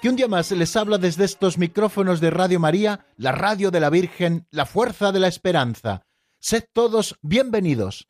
que un día más les habla desde estos micrófonos de Radio María, la radio de la Virgen, la fuerza de la esperanza. Sed todos bienvenidos.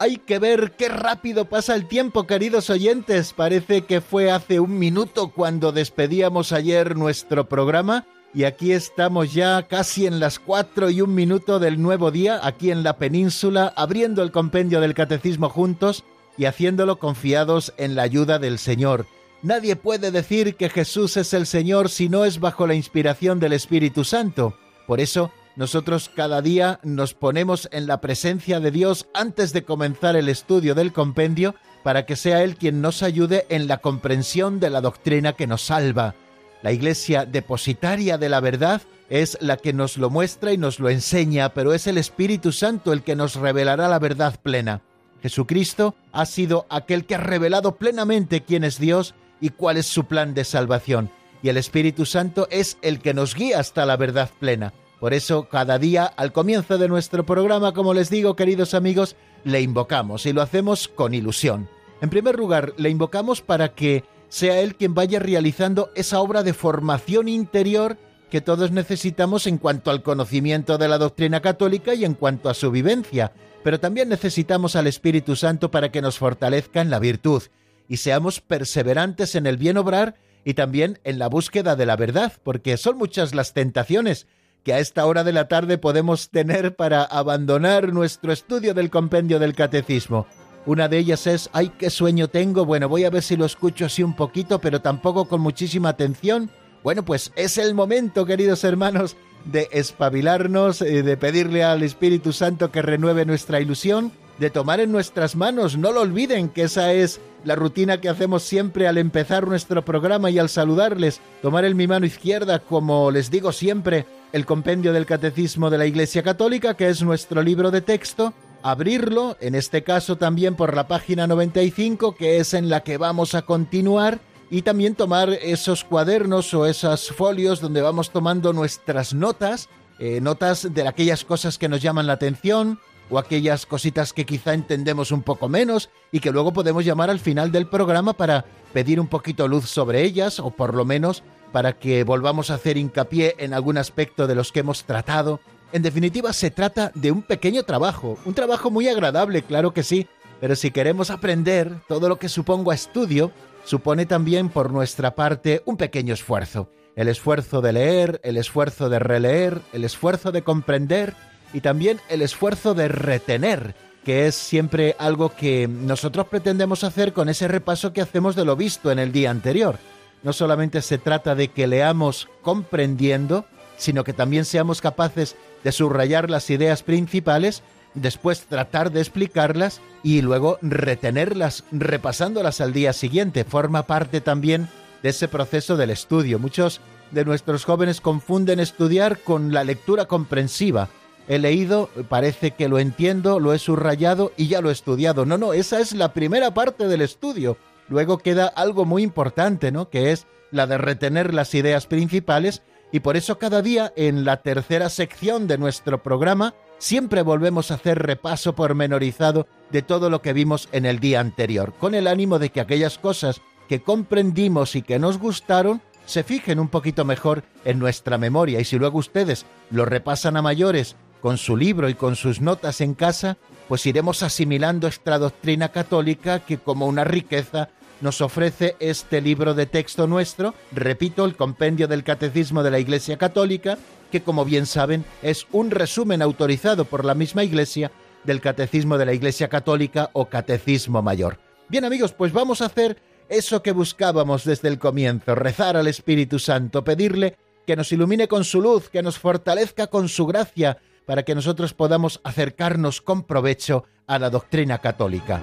Hay que ver qué rápido pasa el tiempo, queridos oyentes. Parece que fue hace un minuto cuando despedíamos ayer nuestro programa y aquí estamos ya casi en las cuatro y un minuto del nuevo día, aquí en la península, abriendo el compendio del catecismo juntos y haciéndolo confiados en la ayuda del Señor. Nadie puede decir que Jesús es el Señor si no es bajo la inspiración del Espíritu Santo. Por eso, nosotros cada día nos ponemos en la presencia de Dios antes de comenzar el estudio del compendio para que sea Él quien nos ayude en la comprensión de la doctrina que nos salva. La Iglesia depositaria de la verdad es la que nos lo muestra y nos lo enseña, pero es el Espíritu Santo el que nos revelará la verdad plena. Jesucristo ha sido aquel que ha revelado plenamente quién es Dios y cuál es su plan de salvación, y el Espíritu Santo es el que nos guía hasta la verdad plena. Por eso, cada día, al comienzo de nuestro programa, como les digo, queridos amigos, le invocamos y lo hacemos con ilusión. En primer lugar, le invocamos para que sea Él quien vaya realizando esa obra de formación interior que todos necesitamos en cuanto al conocimiento de la doctrina católica y en cuanto a su vivencia, pero también necesitamos al Espíritu Santo para que nos fortalezca en la virtud y seamos perseverantes en el bien obrar y también en la búsqueda de la verdad, porque son muchas las tentaciones que a esta hora de la tarde podemos tener para abandonar nuestro estudio del compendio del catecismo. Una de ellas es, ay, qué sueño tengo, bueno, voy a ver si lo escucho así un poquito, pero tampoco con muchísima atención. Bueno, pues es el momento, queridos hermanos, de espabilarnos, eh, de pedirle al Espíritu Santo que renueve nuestra ilusión, de tomar en nuestras manos, no lo olviden que esa es la rutina que hacemos siempre al empezar nuestro programa y al saludarles, tomar en mi mano izquierda, como les digo siempre, el compendio del Catecismo de la Iglesia Católica, que es nuestro libro de texto, abrirlo, en este caso también por la página 95, que es en la que vamos a continuar, y también tomar esos cuadernos o esos folios donde vamos tomando nuestras notas, eh, notas de aquellas cosas que nos llaman la atención o aquellas cositas que quizá entendemos un poco menos y que luego podemos llamar al final del programa para pedir un poquito luz sobre ellas o por lo menos para que volvamos a hacer hincapié en algún aspecto de los que hemos tratado. En definitiva, se trata de un pequeño trabajo, un trabajo muy agradable, claro que sí, pero si queremos aprender todo lo que supongo a estudio, supone también por nuestra parte un pequeño esfuerzo. El esfuerzo de leer, el esfuerzo de releer, el esfuerzo de comprender y también el esfuerzo de retener, que es siempre algo que nosotros pretendemos hacer con ese repaso que hacemos de lo visto en el día anterior. No solamente se trata de que leamos comprendiendo, sino que también seamos capaces de subrayar las ideas principales, después tratar de explicarlas y luego retenerlas repasándolas al día siguiente. Forma parte también de ese proceso del estudio. Muchos de nuestros jóvenes confunden estudiar con la lectura comprensiva. He leído, parece que lo entiendo, lo he subrayado y ya lo he estudiado. No, no, esa es la primera parte del estudio. Luego queda algo muy importante, ¿no? Que es la de retener las ideas principales y por eso cada día en la tercera sección de nuestro programa siempre volvemos a hacer repaso pormenorizado de todo lo que vimos en el día anterior, con el ánimo de que aquellas cosas que comprendimos y que nos gustaron se fijen un poquito mejor en nuestra memoria. Y si luego ustedes lo repasan a mayores con su libro y con sus notas en casa, pues iremos asimilando esta doctrina católica que como una riqueza nos ofrece este libro de texto nuestro, repito, el compendio del Catecismo de la Iglesia Católica, que como bien saben es un resumen autorizado por la misma Iglesia del Catecismo de la Iglesia Católica o Catecismo Mayor. Bien amigos, pues vamos a hacer eso que buscábamos desde el comienzo, rezar al Espíritu Santo, pedirle que nos ilumine con su luz, que nos fortalezca con su gracia, para que nosotros podamos acercarnos con provecho a la doctrina católica.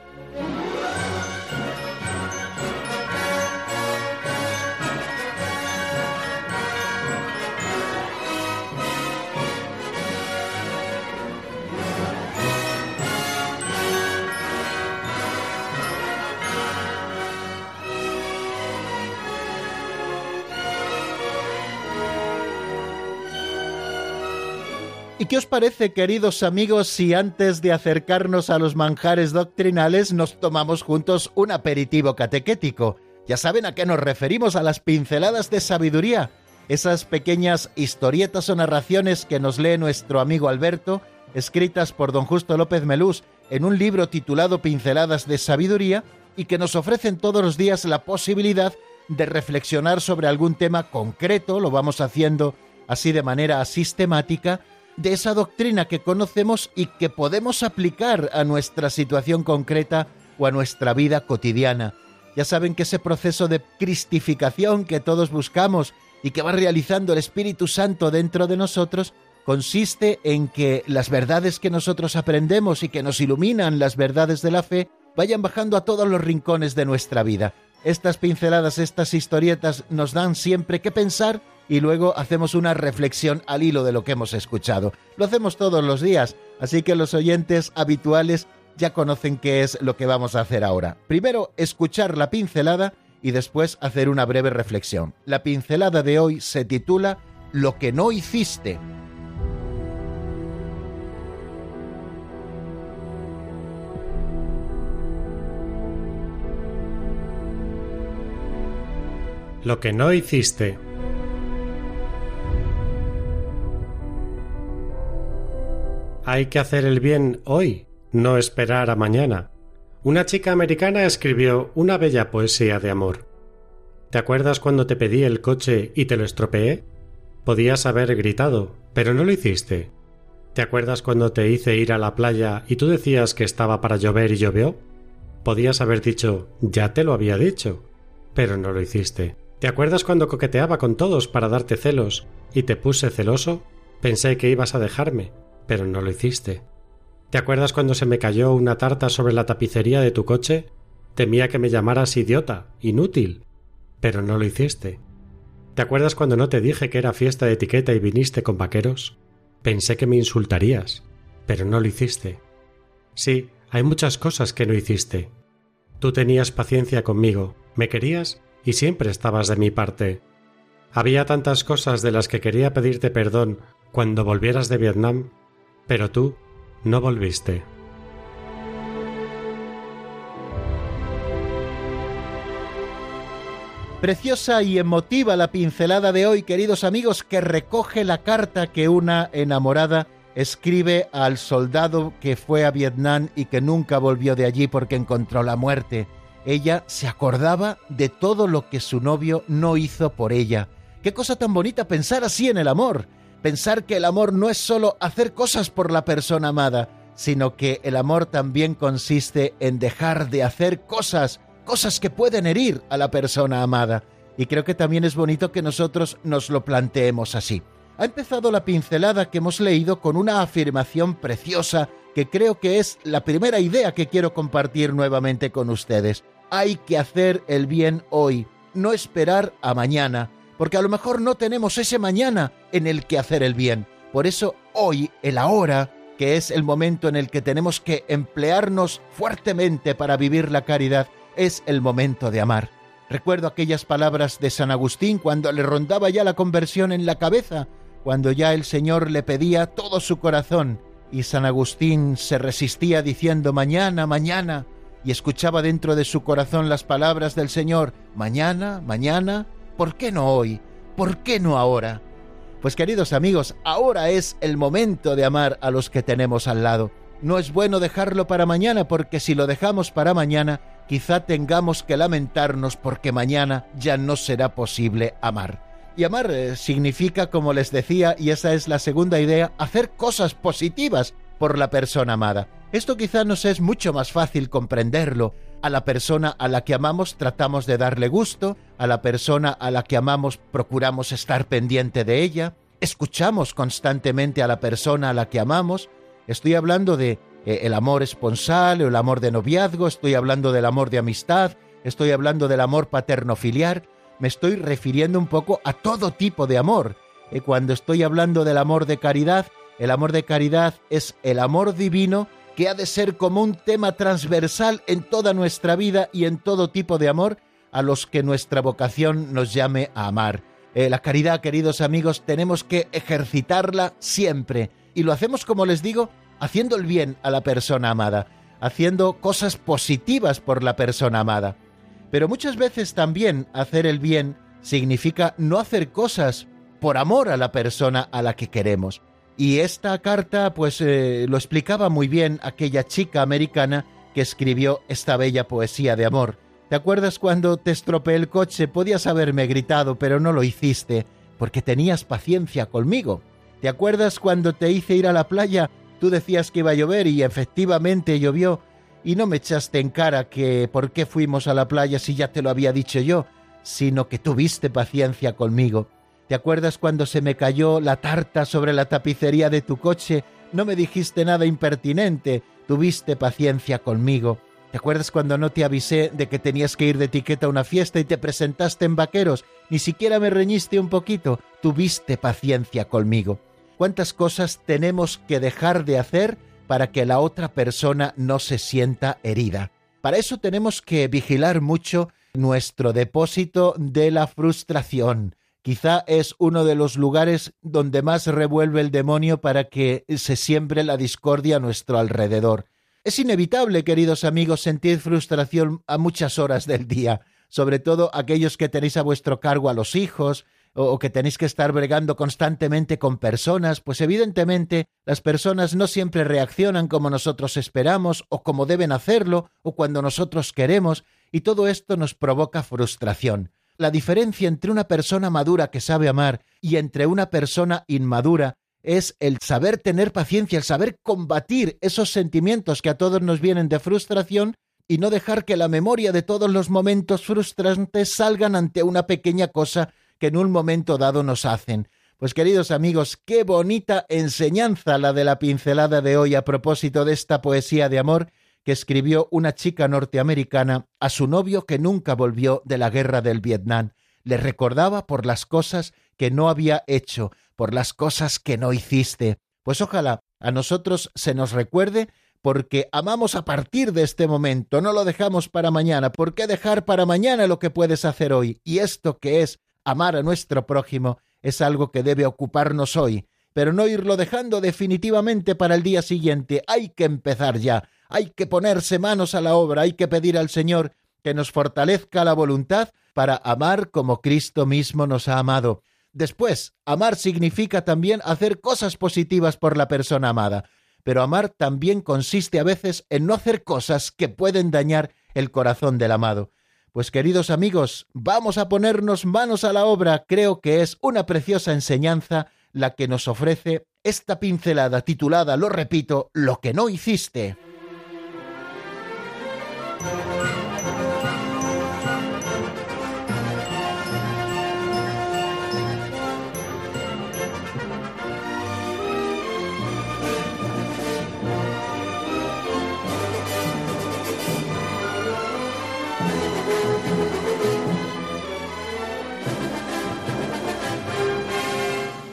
¿Y qué os parece, queridos amigos, si antes de acercarnos a los manjares doctrinales nos tomamos juntos un aperitivo catequético? Ya saben a qué nos referimos, a las pinceladas de sabiduría, esas pequeñas historietas o narraciones que nos lee nuestro amigo Alberto, escritas por don Justo López Melús en un libro titulado Pinceladas de Sabiduría, y que nos ofrecen todos los días la posibilidad de reflexionar sobre algún tema concreto, lo vamos haciendo así de manera sistemática, de esa doctrina que conocemos y que podemos aplicar a nuestra situación concreta o a nuestra vida cotidiana. Ya saben que ese proceso de cristificación que todos buscamos y que va realizando el Espíritu Santo dentro de nosotros consiste en que las verdades que nosotros aprendemos y que nos iluminan las verdades de la fe vayan bajando a todos los rincones de nuestra vida. Estas pinceladas, estas historietas nos dan siempre que pensar y luego hacemos una reflexión al hilo de lo que hemos escuchado. Lo hacemos todos los días, así que los oyentes habituales ya conocen qué es lo que vamos a hacer ahora. Primero, escuchar la pincelada y después hacer una breve reflexión. La pincelada de hoy se titula Lo que no hiciste. Lo que no hiciste. Hay que hacer el bien hoy, no esperar a mañana. Una chica americana escribió una bella poesía de amor. ¿Te acuerdas cuando te pedí el coche y te lo estropeé? Podías haber gritado, pero no lo hiciste. ¿Te acuerdas cuando te hice ir a la playa y tú decías que estaba para llover y llovió? Podías haber dicho, ya te lo había dicho, pero no lo hiciste. ¿Te acuerdas cuando coqueteaba con todos para darte celos y te puse celoso? Pensé que ibas a dejarme, pero no lo hiciste. ¿Te acuerdas cuando se me cayó una tarta sobre la tapicería de tu coche? Temía que me llamaras idiota, inútil, pero no lo hiciste. ¿Te acuerdas cuando no te dije que era fiesta de etiqueta y viniste con vaqueros? Pensé que me insultarías, pero no lo hiciste. Sí, hay muchas cosas que no hiciste. Tú tenías paciencia conmigo, me querías y siempre estabas de mi parte. Había tantas cosas de las que quería pedirte perdón cuando volvieras de Vietnam pero tú no volviste. Preciosa y emotiva la pincelada de hoy, queridos amigos, que recoge la carta que una enamorada escribe al soldado que fue a Vietnam y que nunca volvió de allí porque encontró la muerte. Ella se acordaba de todo lo que su novio no hizo por ella. Qué cosa tan bonita pensar así en el amor pensar que el amor no es solo hacer cosas por la persona amada, sino que el amor también consiste en dejar de hacer cosas, cosas que pueden herir a la persona amada. Y creo que también es bonito que nosotros nos lo planteemos así. Ha empezado la pincelada que hemos leído con una afirmación preciosa que creo que es la primera idea que quiero compartir nuevamente con ustedes. Hay que hacer el bien hoy, no esperar a mañana, porque a lo mejor no tenemos ese mañana en el que hacer el bien. Por eso hoy, el ahora, que es el momento en el que tenemos que emplearnos fuertemente para vivir la caridad, es el momento de amar. Recuerdo aquellas palabras de San Agustín cuando le rondaba ya la conversión en la cabeza, cuando ya el Señor le pedía todo su corazón, y San Agustín se resistía diciendo mañana, mañana, y escuchaba dentro de su corazón las palabras del Señor, mañana, mañana, ¿Por qué no hoy? ¿Por qué no ahora? Pues queridos amigos, ahora es el momento de amar a los que tenemos al lado. no es bueno dejarlo para mañana porque si lo dejamos para mañana, quizá tengamos que lamentarnos porque mañana ya no será posible amar. Y amar eh, significa, como les decía, y esa es la segunda idea, hacer cosas positivas por la persona amada. Esto quizá nos es mucho más fácil comprenderlo. A la persona a la que amamos tratamos de darle gusto, a la persona a la que amamos procuramos estar pendiente de ella, escuchamos constantemente a la persona a la que amamos, Estoy hablando de eh, el amor esponsal o el amor de noviazgo, estoy hablando del amor de amistad, estoy hablando del amor paterno-filial, me estoy refiriendo un poco a todo tipo de amor. Eh, cuando estoy hablando del amor de caridad, el amor de caridad es el amor divino que ha de ser como un tema transversal en toda nuestra vida y en todo tipo de amor a los que nuestra vocación nos llame a amar. Eh, la caridad, queridos amigos, tenemos que ejercitarla siempre y lo hacemos, como les digo, haciendo el bien a la persona amada, haciendo cosas positivas por la persona amada. Pero muchas veces también hacer el bien significa no hacer cosas por amor a la persona a la que queremos. Y esta carta pues eh, lo explicaba muy bien aquella chica americana que escribió esta bella poesía de amor. ¿Te acuerdas cuando te estropeé el coche? Podías haberme gritado, pero no lo hiciste, porque tenías paciencia conmigo. ¿Te acuerdas cuando te hice ir a la playa? Tú decías que iba a llover y efectivamente llovió. Y no me echaste en cara que por qué fuimos a la playa si ya te lo había dicho yo, sino que tuviste paciencia conmigo. ¿Te acuerdas cuando se me cayó la tarta sobre la tapicería de tu coche? No me dijiste nada impertinente, tuviste paciencia conmigo. ¿Te acuerdas cuando no te avisé de que tenías que ir de etiqueta a una fiesta y te presentaste en vaqueros? Ni siquiera me reñiste un poquito, tuviste paciencia conmigo cuántas cosas tenemos que dejar de hacer para que la otra persona no se sienta herida. Para eso tenemos que vigilar mucho nuestro depósito de la frustración. Quizá es uno de los lugares donde más revuelve el demonio para que se siembre la discordia a nuestro alrededor. Es inevitable, queridos amigos, sentir frustración a muchas horas del día, sobre todo aquellos que tenéis a vuestro cargo a los hijos, o, que tenéis que estar bregando constantemente con personas, pues evidentemente las personas no siempre reaccionan como nosotros esperamos o como deben hacerlo o cuando nosotros queremos, y todo esto nos provoca frustración. La diferencia entre una persona madura que sabe amar y entre una persona inmadura es el saber tener paciencia, el saber combatir esos sentimientos que a todos nos vienen de frustración y no dejar que la memoria de todos los momentos frustrantes salgan ante una pequeña cosa que en un momento dado nos hacen. Pues queridos amigos, qué bonita enseñanza la de la pincelada de hoy a propósito de esta poesía de amor que escribió una chica norteamericana a su novio que nunca volvió de la guerra del Vietnam. Le recordaba por las cosas que no había hecho, por las cosas que no hiciste. Pues ojalá a nosotros se nos recuerde porque amamos a partir de este momento, no lo dejamos para mañana. ¿Por qué dejar para mañana lo que puedes hacer hoy? Y esto que es amar a nuestro prójimo es algo que debe ocuparnos hoy, pero no irlo dejando definitivamente para el día siguiente. Hay que empezar ya, hay que ponerse manos a la obra, hay que pedir al Señor que nos fortalezca la voluntad para amar como Cristo mismo nos ha amado. Después, amar significa también hacer cosas positivas por la persona amada, pero amar también consiste a veces en no hacer cosas que pueden dañar el corazón del amado. Pues queridos amigos, vamos a ponernos manos a la obra. Creo que es una preciosa enseñanza la que nos ofrece esta pincelada titulada, lo repito, Lo que no hiciste.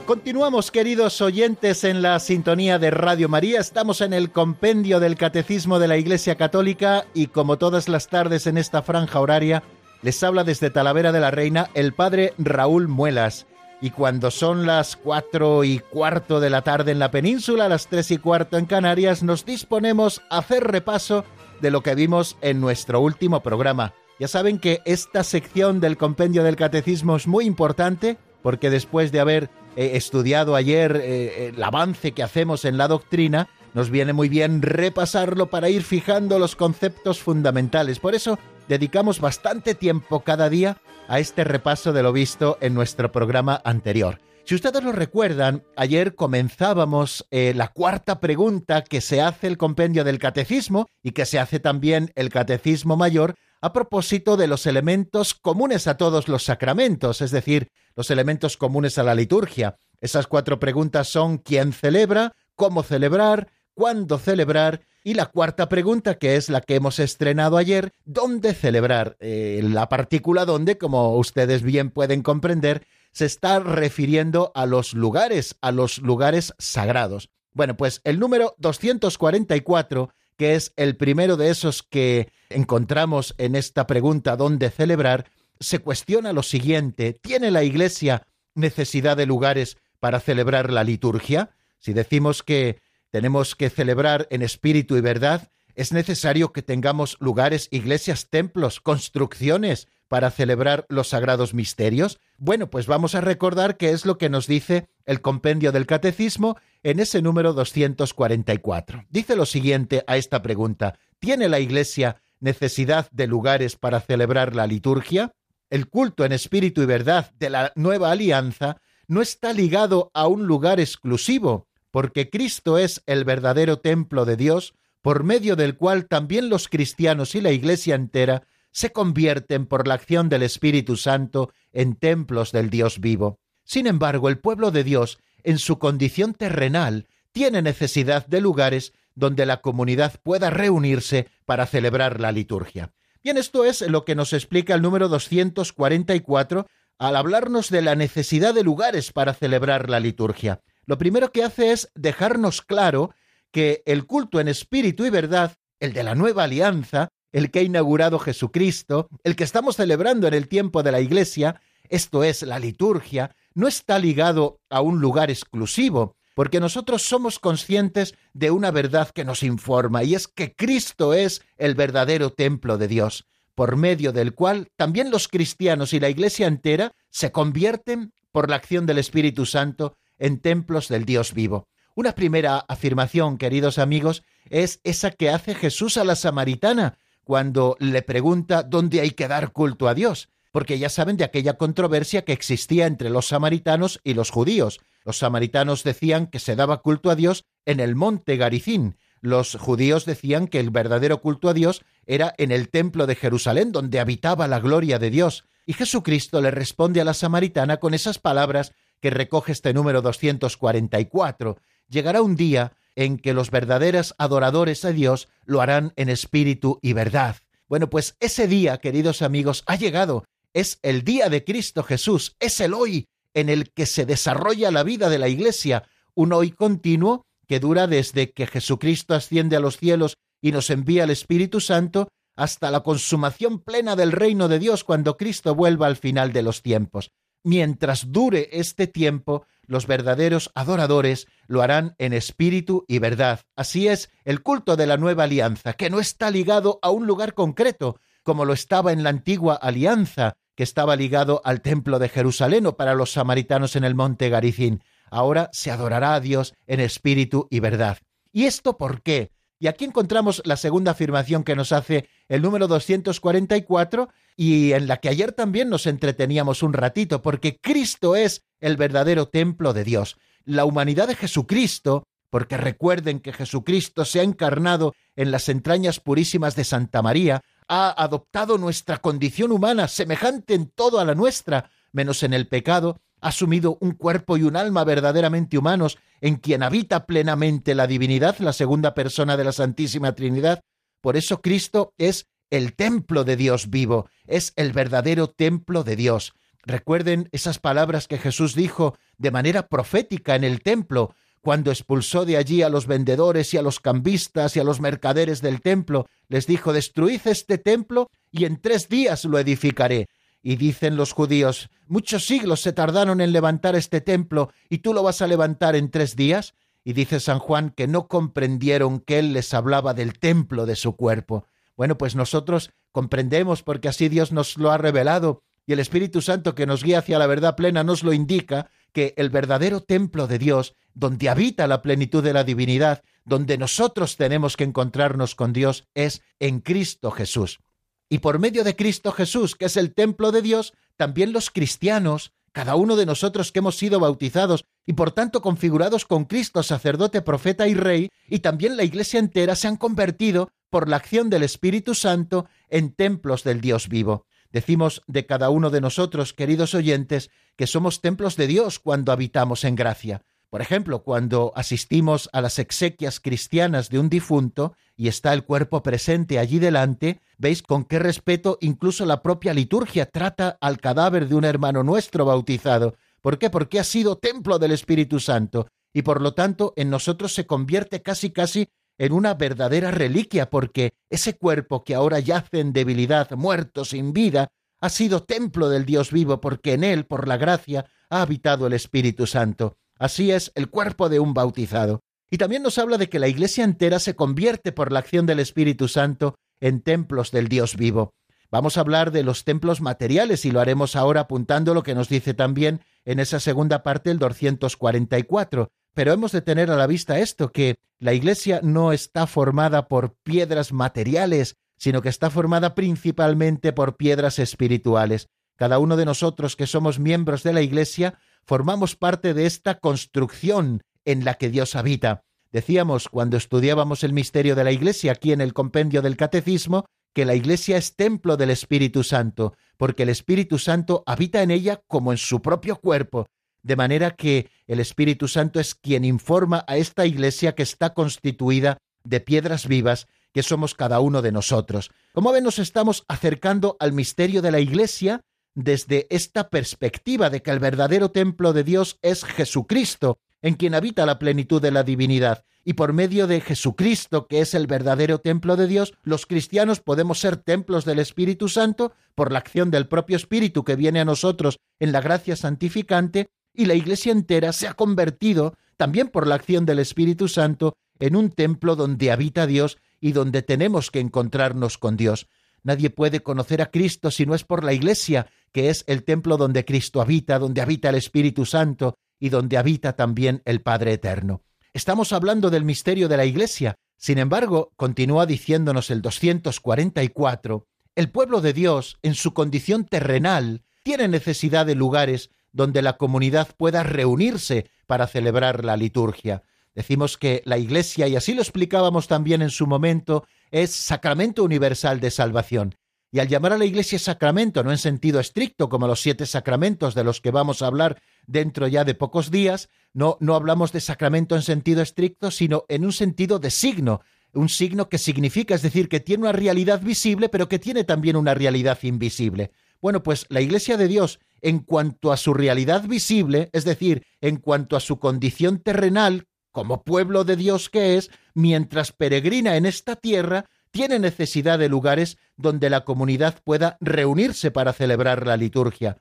Continuamos, queridos oyentes, en la sintonía de Radio María. Estamos en el compendio del Catecismo de la Iglesia Católica y como todas las tardes en esta franja horaria, les habla desde Talavera de la Reina el padre Raúl Muelas. Y cuando son las cuatro y cuarto de la tarde en la península, las tres y cuarto en Canarias, nos disponemos a hacer repaso de lo que vimos en nuestro último programa. Ya saben que esta sección del compendio del catecismo es muy importante porque después de haber estudiado ayer eh, el avance que hacemos en la doctrina, nos viene muy bien repasarlo para ir fijando los conceptos fundamentales. Por eso dedicamos bastante tiempo cada día a este repaso de lo visto en nuestro programa anterior. Si ustedes lo recuerdan, ayer comenzábamos eh, la cuarta pregunta que se hace el compendio del catecismo y que se hace también el catecismo mayor a propósito de los elementos comunes a todos los sacramentos, es decir, los elementos comunes a la liturgia. Esas cuatro preguntas son quién celebra, cómo celebrar, cuándo celebrar y la cuarta pregunta, que es la que hemos estrenado ayer, ¿dónde celebrar? Eh, la partícula donde, como ustedes bien pueden comprender, se está refiriendo a los lugares, a los lugares sagrados. Bueno, pues el número 244, que es el primero de esos que encontramos en esta pregunta ¿dónde celebrar?, se cuestiona lo siguiente, ¿tiene la Iglesia necesidad de lugares para celebrar la liturgia? Si decimos que tenemos que celebrar en espíritu y verdad, es necesario que tengamos lugares, iglesias, templos, construcciones, para celebrar los sagrados misterios? Bueno, pues vamos a recordar qué es lo que nos dice el compendio del catecismo en ese número 244. Dice lo siguiente a esta pregunta, ¿tiene la Iglesia necesidad de lugares para celebrar la liturgia? El culto en espíritu y verdad de la nueva alianza no está ligado a un lugar exclusivo, porque Cristo es el verdadero templo de Dios, por medio del cual también los cristianos y la Iglesia entera se convierten por la acción del Espíritu Santo en templos del Dios vivo. Sin embargo, el pueblo de Dios, en su condición terrenal, tiene necesidad de lugares donde la comunidad pueda reunirse para celebrar la liturgia. Bien, esto es lo que nos explica el número 244 al hablarnos de la necesidad de lugares para celebrar la liturgia. Lo primero que hace es dejarnos claro que el culto en espíritu y verdad, el de la nueva alianza, el que ha inaugurado Jesucristo, el que estamos celebrando en el tiempo de la Iglesia, esto es la liturgia, no está ligado a un lugar exclusivo, porque nosotros somos conscientes de una verdad que nos informa, y es que Cristo es el verdadero templo de Dios, por medio del cual también los cristianos y la Iglesia entera se convierten, por la acción del Espíritu Santo, en templos del Dios vivo. Una primera afirmación, queridos amigos, es esa que hace Jesús a la samaritana, cuando le pregunta dónde hay que dar culto a Dios, porque ya saben de aquella controversia que existía entre los samaritanos y los judíos. Los samaritanos decían que se daba culto a Dios en el monte Garicín, los judíos decían que el verdadero culto a Dios era en el templo de Jerusalén, donde habitaba la gloria de Dios. Y Jesucristo le responde a la samaritana con esas palabras que recoge este número 244. Llegará un día en que los verdaderos adoradores a Dios lo harán en espíritu y verdad. Bueno, pues ese día, queridos amigos, ha llegado. Es el día de Cristo Jesús, es el hoy en el que se desarrolla la vida de la Iglesia, un hoy continuo que dura desde que Jesucristo asciende a los cielos y nos envía el Espíritu Santo hasta la consumación plena del reino de Dios cuando Cristo vuelva al final de los tiempos. Mientras dure este tiempo, los verdaderos adoradores lo harán en espíritu y verdad. Así es el culto de la nueva alianza, que no está ligado a un lugar concreto, como lo estaba en la antigua alianza, que estaba ligado al templo de Jerusalén o para los samaritanos en el monte Garicín. Ahora se adorará a Dios en espíritu y verdad. ¿Y esto por qué? Y aquí encontramos la segunda afirmación que nos hace el número 244 y en la que ayer también nos entreteníamos un ratito, porque Cristo es el verdadero templo de Dios. La humanidad de Jesucristo, porque recuerden que Jesucristo se ha encarnado en las entrañas purísimas de Santa María, ha adoptado nuestra condición humana, semejante en todo a la nuestra, menos en el pecado, ha asumido un cuerpo y un alma verdaderamente humanos, en quien habita plenamente la divinidad, la segunda persona de la Santísima Trinidad. Por eso Cristo es el templo de Dios vivo, es el verdadero templo de Dios. Recuerden esas palabras que Jesús dijo de manera profética en el templo, cuando expulsó de allí a los vendedores y a los cambistas y a los mercaderes del templo, les dijo, destruid este templo y en tres días lo edificaré. Y dicen los judíos, muchos siglos se tardaron en levantar este templo y tú lo vas a levantar en tres días. Y dice San Juan que no comprendieron que él les hablaba del templo de su cuerpo. Bueno, pues nosotros comprendemos porque así Dios nos lo ha revelado y el Espíritu Santo que nos guía hacia la verdad plena nos lo indica, que el verdadero templo de Dios, donde habita la plenitud de la divinidad, donde nosotros tenemos que encontrarnos con Dios, es en Cristo Jesús. Y por medio de Cristo Jesús, que es el templo de Dios, también los cristianos, cada uno de nosotros que hemos sido bautizados y por tanto configurados con Cristo, sacerdote, profeta y rey, y también la iglesia entera se han convertido por la acción del Espíritu Santo en templos del Dios vivo. Decimos de cada uno de nosotros, queridos oyentes, que somos templos de Dios cuando habitamos en gracia. Por ejemplo, cuando asistimos a las exequias cristianas de un difunto y está el cuerpo presente allí delante, veis con qué respeto incluso la propia liturgia trata al cadáver de un hermano nuestro bautizado. ¿Por qué? Porque ha sido templo del Espíritu Santo y por lo tanto en nosotros se convierte casi casi en una verdadera reliquia, porque ese cuerpo que ahora yace en debilidad, muerto, sin vida, ha sido templo del Dios vivo, porque en él, por la gracia, ha habitado el Espíritu Santo. Así es el cuerpo de un bautizado. Y también nos habla de que la iglesia entera se convierte por la acción del Espíritu Santo en templos del Dios vivo. Vamos a hablar de los templos materiales y lo haremos ahora apuntando lo que nos dice también en esa segunda parte el 244. Pero hemos de tener a la vista esto, que la iglesia no está formada por piedras materiales, sino que está formada principalmente por piedras espirituales. Cada uno de nosotros que somos miembros de la iglesia formamos parte de esta construcción en la que Dios habita. Decíamos cuando estudiábamos el misterio de la Iglesia aquí en el compendio del Catecismo que la Iglesia es templo del Espíritu Santo, porque el Espíritu Santo habita en ella como en su propio cuerpo, de manera que el Espíritu Santo es quien informa a esta Iglesia que está constituida de piedras vivas, que somos cada uno de nosotros. Como ven, nos estamos acercando al misterio de la Iglesia desde esta perspectiva de que el verdadero templo de Dios es Jesucristo, en quien habita la plenitud de la divinidad. Y por medio de Jesucristo, que es el verdadero templo de Dios, los cristianos podemos ser templos del Espíritu Santo por la acción del propio Espíritu que viene a nosotros en la gracia santificante, y la Iglesia entera se ha convertido, también por la acción del Espíritu Santo, en un templo donde habita Dios y donde tenemos que encontrarnos con Dios. Nadie puede conocer a Cristo si no es por la Iglesia, que es el templo donde Cristo habita, donde habita el Espíritu Santo y donde habita también el Padre Eterno. Estamos hablando del misterio de la Iglesia. Sin embargo, continúa diciéndonos el 244, el pueblo de Dios, en su condición terrenal, tiene necesidad de lugares donde la comunidad pueda reunirse para celebrar la liturgia. Decimos que la Iglesia, y así lo explicábamos también en su momento, es sacramento universal de salvación. Y al llamar a la Iglesia sacramento, no en sentido estricto como los siete sacramentos de los que vamos a hablar dentro ya de pocos días, no, no hablamos de sacramento en sentido estricto, sino en un sentido de signo, un signo que significa, es decir, que tiene una realidad visible, pero que tiene también una realidad invisible. Bueno, pues la Iglesia de Dios, en cuanto a su realidad visible, es decir, en cuanto a su condición terrenal, como pueblo de Dios que es, mientras peregrina en esta tierra, tiene necesidad de lugares donde la comunidad pueda reunirse para celebrar la liturgia.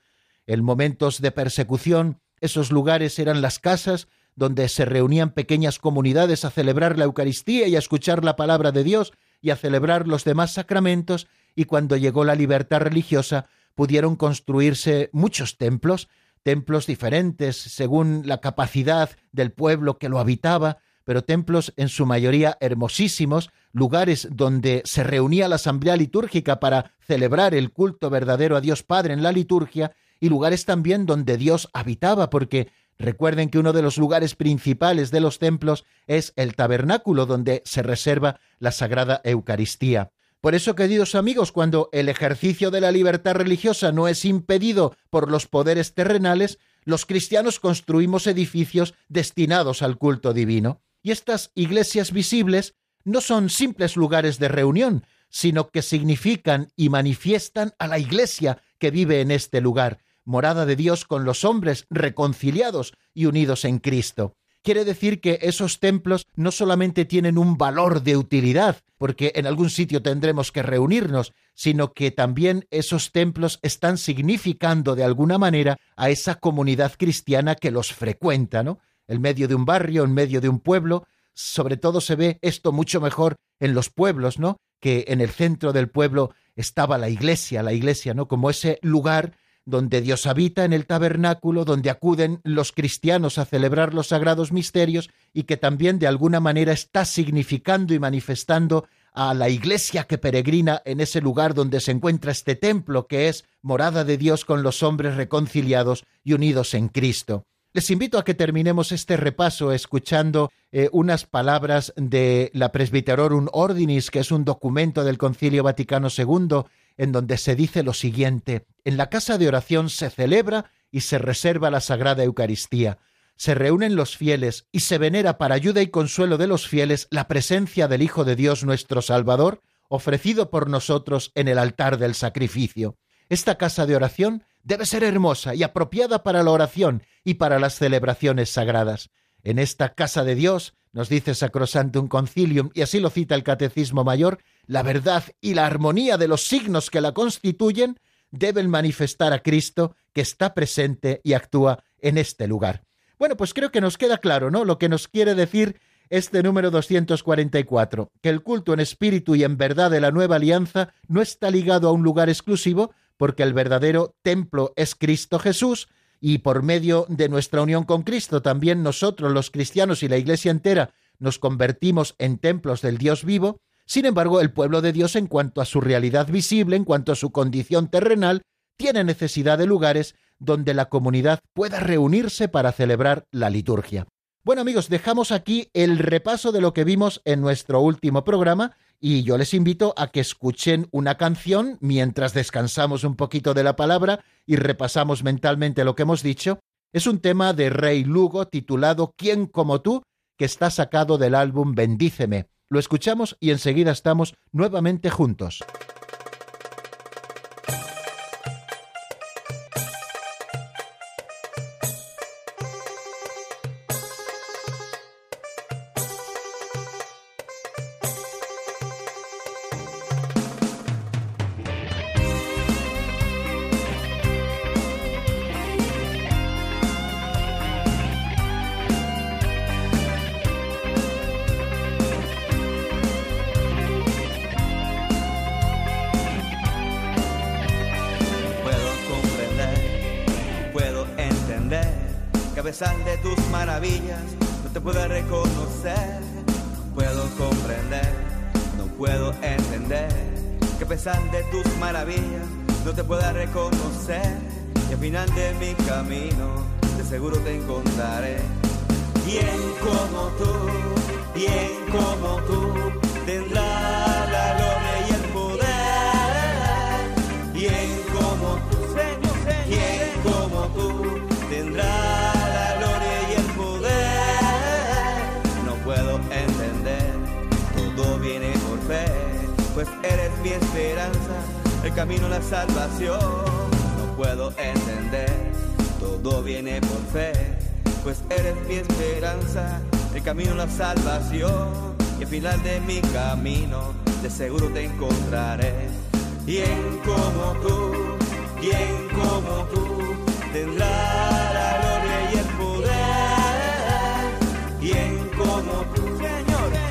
En momentos de persecución, esos lugares eran las casas donde se reunían pequeñas comunidades a celebrar la Eucaristía y a escuchar la palabra de Dios y a celebrar los demás sacramentos, y cuando llegó la libertad religiosa pudieron construirse muchos templos, templos diferentes según la capacidad del pueblo que lo habitaba, pero templos en su mayoría hermosísimos, lugares donde se reunía la asamblea litúrgica para celebrar el culto verdadero a Dios Padre en la liturgia, y lugares también donde Dios habitaba, porque recuerden que uno de los lugares principales de los templos es el tabernáculo donde se reserva la Sagrada Eucaristía. Por eso, queridos amigos, cuando el ejercicio de la libertad religiosa no es impedido por los poderes terrenales, los cristianos construimos edificios destinados al culto divino. Y estas iglesias visibles no son simples lugares de reunión, sino que significan y manifiestan a la iglesia que vive en este lugar, morada de Dios con los hombres reconciliados y unidos en Cristo. Quiere decir que esos templos no solamente tienen un valor de utilidad, porque en algún sitio tendremos que reunirnos, sino que también esos templos están significando de alguna manera a esa comunidad cristiana que los frecuenta, ¿no? En medio de un barrio, en medio de un pueblo, sobre todo se ve esto mucho mejor en los pueblos, ¿no? Que en el centro del pueblo estaba la iglesia, la iglesia, ¿no? Como ese lugar donde Dios habita en el tabernáculo, donde acuden los cristianos a celebrar los sagrados misterios y que también de alguna manera está significando y manifestando a la iglesia que peregrina en ese lugar donde se encuentra este templo que es morada de Dios con los hombres reconciliados y unidos en Cristo. Les invito a que terminemos este repaso escuchando eh, unas palabras de la Presbyterorum Ordinis, que es un documento del Concilio Vaticano II, en donde se dice lo siguiente: En la casa de oración se celebra y se reserva la Sagrada Eucaristía. Se reúnen los fieles y se venera para ayuda y consuelo de los fieles la presencia del Hijo de Dios nuestro Salvador, ofrecido por nosotros en el altar del sacrificio. Esta casa de oración debe ser hermosa y apropiada para la oración y para las celebraciones sagradas. En esta casa de Dios, nos dice Sacrosantum Concilium, y así lo cita el Catecismo Mayor, la verdad y la armonía de los signos que la constituyen deben manifestar a Cristo que está presente y actúa en este lugar. Bueno, pues creo que nos queda claro, ¿no? Lo que nos quiere decir este número 244, que el culto en espíritu y en verdad de la nueva alianza no está ligado a un lugar exclusivo, porque el verdadero templo es Cristo Jesús, y por medio de nuestra unión con Cristo también nosotros los cristianos y la Iglesia entera nos convertimos en templos del Dios vivo, sin embargo el pueblo de Dios en cuanto a su realidad visible, en cuanto a su condición terrenal, tiene necesidad de lugares donde la comunidad pueda reunirse para celebrar la liturgia. Bueno amigos, dejamos aquí el repaso de lo que vimos en nuestro último programa y yo les invito a que escuchen una canción mientras descansamos un poquito de la palabra y repasamos mentalmente lo que hemos dicho. Es un tema de Rey Lugo titulado ¿Quién como tú? que está sacado del álbum Bendíceme. Lo escuchamos y enseguida estamos nuevamente juntos.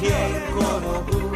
Señor, quien como tú,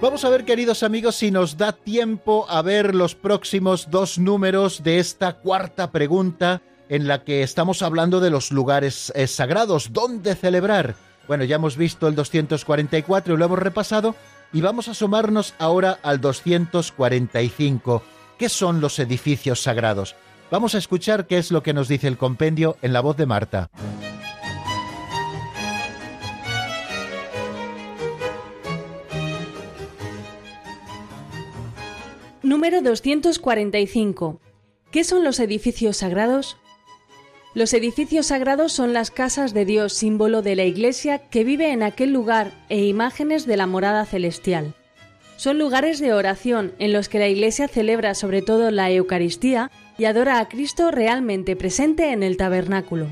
Vamos a ver, queridos amigos, si nos da tiempo a ver los próximos dos números de esta cuarta pregunta en la que estamos hablando de los lugares eh, sagrados, ¿dónde celebrar? Bueno, ya hemos visto el 244 y lo hemos repasado y vamos a sumarnos ahora al 245. ¿Qué son los edificios sagrados? Vamos a escuchar qué es lo que nos dice el compendio en la voz de Marta. Número 245. ¿Qué son los edificios sagrados? Los edificios sagrados son las casas de Dios, símbolo de la Iglesia que vive en aquel lugar e imágenes de la morada celestial. Son lugares de oración en los que la Iglesia celebra sobre todo la Eucaristía y adora a Cristo realmente presente en el tabernáculo.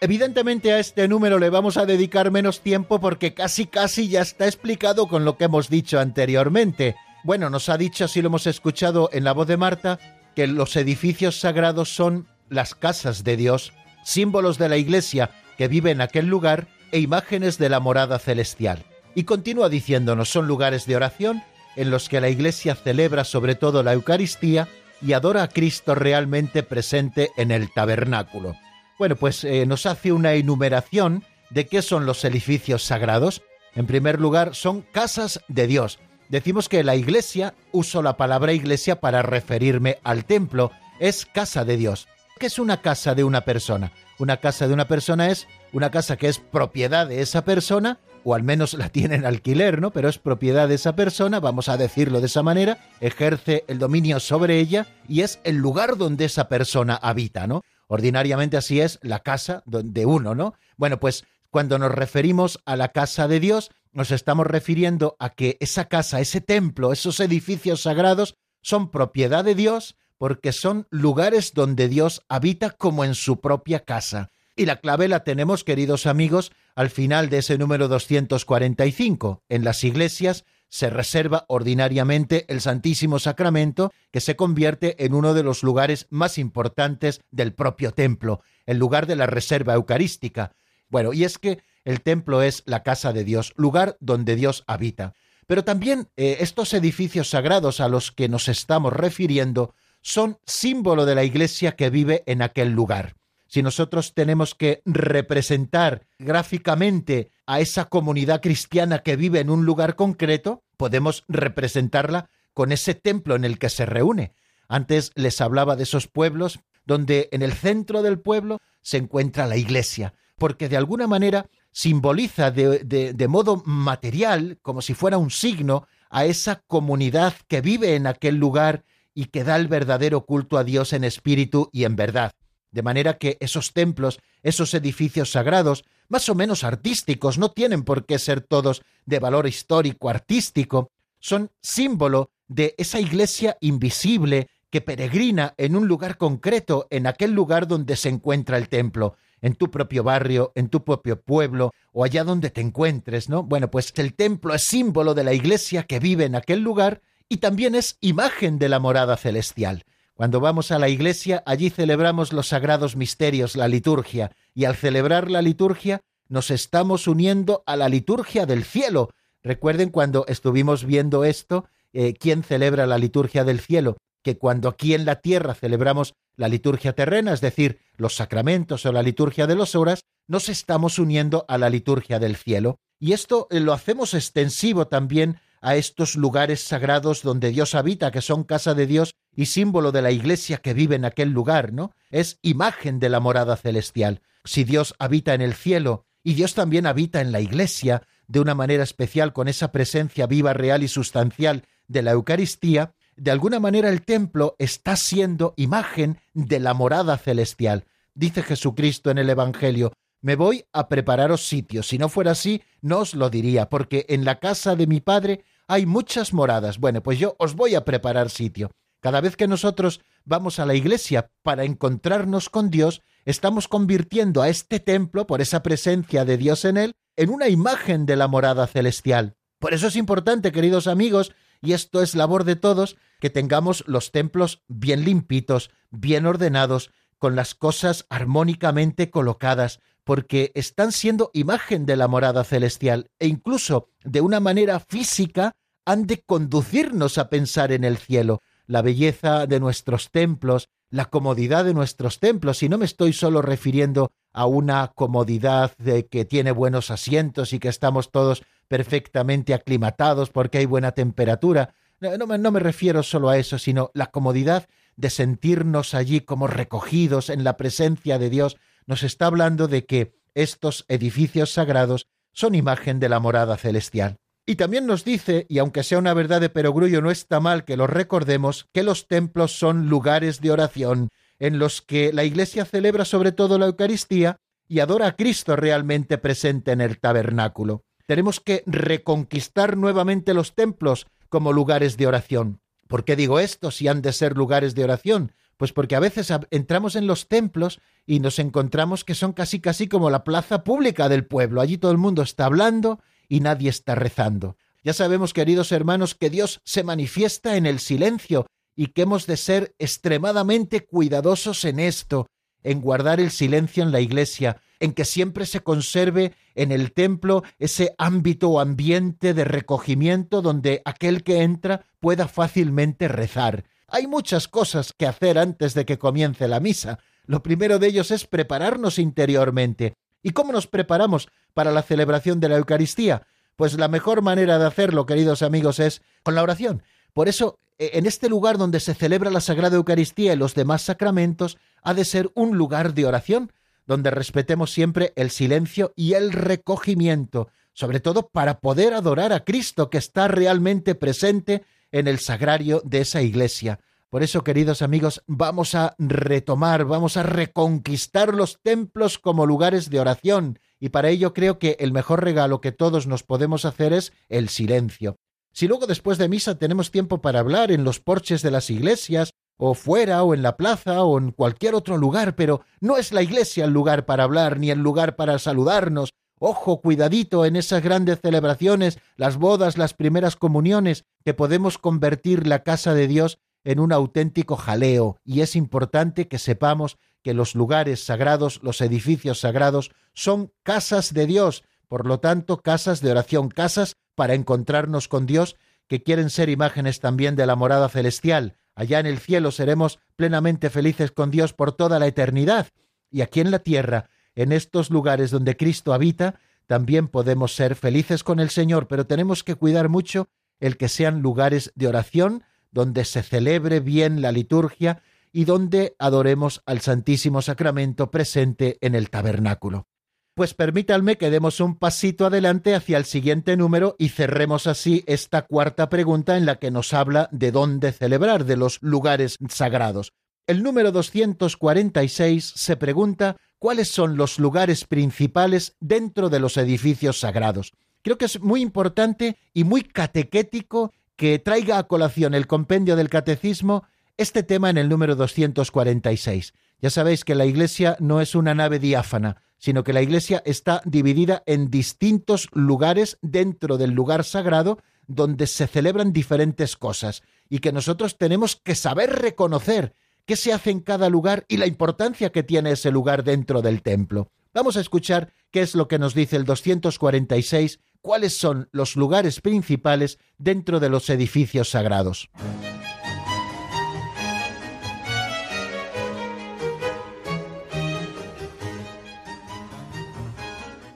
Evidentemente a este número le vamos a dedicar menos tiempo porque casi casi ya está explicado con lo que hemos dicho anteriormente. Bueno, nos ha dicho, así lo hemos escuchado en la voz de Marta, que los edificios sagrados son las casas de Dios, símbolos de la iglesia que vive en aquel lugar e imágenes de la morada celestial. Y continúa diciéndonos, son lugares de oración en los que la iglesia celebra sobre todo la Eucaristía y adora a Cristo realmente presente en el tabernáculo. Bueno, pues eh, nos hace una enumeración de qué son los edificios sagrados. En primer lugar, son casas de Dios. Decimos que la iglesia, uso la palabra iglesia para referirme al templo, es casa de Dios. ¿Qué es una casa de una persona? Una casa de una persona es una casa que es propiedad de esa persona, o al menos la tiene en alquiler, ¿no? Pero es propiedad de esa persona, vamos a decirlo de esa manera, ejerce el dominio sobre ella y es el lugar donde esa persona habita, ¿no? Ordinariamente así es la casa de uno, ¿no? Bueno, pues cuando nos referimos a la casa de Dios, nos estamos refiriendo a que esa casa, ese templo, esos edificios sagrados son propiedad de Dios porque son lugares donde Dios habita como en su propia casa. Y la clave la tenemos, queridos amigos, al final de ese número 245. En las iglesias se reserva ordinariamente el Santísimo Sacramento, que se convierte en uno de los lugares más importantes del propio templo, el lugar de la reserva eucarística. Bueno, y es que el templo es la casa de Dios, lugar donde Dios habita. Pero también eh, estos edificios sagrados a los que nos estamos refiriendo son símbolo de la iglesia que vive en aquel lugar si nosotros tenemos que representar gráficamente a esa comunidad cristiana que vive en un lugar concreto, podemos representarla con ese templo en el que se reúne. Antes les hablaba de esos pueblos donde en el centro del pueblo se encuentra la iglesia, porque de alguna manera simboliza de, modo material, como si fuera un signo, a esa comunidad que vive en aquel lugar y que da el verdadero culto a Dios en espíritu y en verdad. De manera que esos templos, esos edificios sagrados, más o menos artísticos, no tienen por qué ser todos de valor histórico artístico, son símbolo de esa iglesia invisible que peregrina en un lugar concreto, en aquel lugar donde se encuentra el templo, en tu propio barrio, en tu propio pueblo o allá donde te encuentres, ¿no? Bueno, pues el templo es símbolo de la iglesia que vive en aquel lugar y también es imagen de la morada celestial. Cuando vamos a la iglesia, allí celebramos los sagrados misterios, la liturgia, y al celebrar la liturgia nos estamos uniendo a la liturgia del cielo. Recuerden cuando estuvimos viendo esto, eh, ¿quién celebra la liturgia del cielo? Que cuando aquí en la tierra celebramos la liturgia terrena, es decir, los sacramentos o la liturgia de las horas, nos estamos uniendo a la liturgia del cielo. Y esto eh, lo hacemos extensivo también a estos lugares sagrados donde Dios habita, que son casa de Dios y símbolo de la iglesia que vive en aquel lugar, ¿no? Es imagen de la morada celestial. Si Dios habita en el cielo y Dios también habita en la iglesia de una manera especial con esa presencia viva, real y sustancial de la Eucaristía, de alguna manera el templo está siendo imagen de la morada celestial. Dice Jesucristo en el Evangelio, me voy a prepararos sitios. Si no fuera así, no os lo diría, porque en la casa de mi Padre hay muchas moradas. Bueno, pues yo os voy a preparar sitio. Cada vez que nosotros vamos a la iglesia para encontrarnos con Dios, estamos convirtiendo a este templo, por esa presencia de Dios en él, en una imagen de la morada celestial. Por eso es importante, queridos amigos, y esto es labor de todos, que tengamos los templos bien limpitos, bien ordenados, con las cosas armónicamente colocadas, porque están siendo imagen de la morada celestial e incluso de una manera física han de conducirnos a pensar en el cielo, la belleza de nuestros templos, la comodidad de nuestros templos, y no me estoy solo refiriendo a una comodidad de que tiene buenos asientos y que estamos todos perfectamente aclimatados porque hay buena temperatura. No, me, no me refiero solo a eso, sino la comodidad de sentirnos allí como recogidos en la presencia de Dios. Nos está hablando de que estos edificios sagrados son imagen de la morada celestial. Y también nos dice, y aunque sea una verdad de perogrullo, no está mal que lo recordemos, que los templos son lugares de oración en los que la Iglesia celebra sobre todo la Eucaristía y adora a Cristo realmente presente en el tabernáculo. Tenemos que reconquistar nuevamente los templos como lugares de oración. ¿Por qué digo esto si han de ser lugares de oración? Pues porque a veces entramos en los templos y nos encontramos que son casi casi como la plaza pública del pueblo. Allí todo el mundo está hablando y nadie está rezando. Ya sabemos, queridos hermanos, que Dios se manifiesta en el silencio y que hemos de ser extremadamente cuidadosos en esto, en guardar el silencio en la iglesia, en que siempre se conserve en el templo ese ámbito o ambiente de recogimiento donde aquel que entra pueda fácilmente rezar. Hay muchas cosas que hacer antes de que comience la misa. Lo primero de ellos es prepararnos interiormente. ¿Y cómo nos preparamos para la celebración de la Eucaristía? Pues la mejor manera de hacerlo, queridos amigos, es con la oración. Por eso, e, en este lugar donde se celebra la Sagrada Eucaristía y los demás sacramentos, ha de ser un lugar de oración, donde respetemos siempre el silencio y el recogimiento, sobre todo para poder adorar a Cristo que está realmente presente en el sagrario de esa iglesia. Por eso, queridos amigos, vamos a retomar, vamos a reconquistar los templos como lugares de oración, y para ello creo que el mejor regalo que todos nos podemos hacer es el silencio. Si luego después de misa tenemos tiempo para hablar en los porches de las iglesias, o fuera, o en la plaza, o en cualquier otro lugar, pero no es la iglesia el lugar para hablar, ni el lugar para saludarnos. Ojo, cuidadito en esas grandes celebraciones, las bodas, las primeras comuniones, que podemos convertir la casa de Dios en un auténtico jaleo, y es importante que sepamos que los lugares sagrados, los edificios sagrados, son casas de Dios, por lo tanto, casas de oración, casas para encontrarnos con Dios, que quieren ser imágenes también de la morada celestial. Allá en el cielo seremos plenamente felices con Dios por toda la eternidad. Y aquí en la tierra, en estos lugares donde Cristo habita, también podemos ser felices con el Señor, pero tenemos que cuidar mucho el que sean lugares de oración, donde se celebre bien la liturgia y donde adoremos al Santísimo Sacramento presente en el tabernáculo. Pues permítanme que demos un pasito adelante hacia el siguiente número y cerremos así esta cuarta pregunta en la que nos habla de dónde celebrar, de los lugares sagrados. El número 246 se pregunta cuáles son los lugares principales dentro de los edificios sagrados. Creo que es muy importante y muy catequético que traiga a colación el compendio del catecismo este tema en el número 246. Ya sabéis que la Iglesia no es una nave diáfana, sino que la Iglesia está dividida en distintos lugares dentro del lugar sagrado donde se celebran diferentes cosas y que nosotros tenemos que saber reconocer qué se hace en cada lugar y la importancia que tiene ese lugar dentro del templo. Vamos a escuchar qué es lo que nos dice el 246 cuáles son los lugares principales dentro de los edificios sagrados.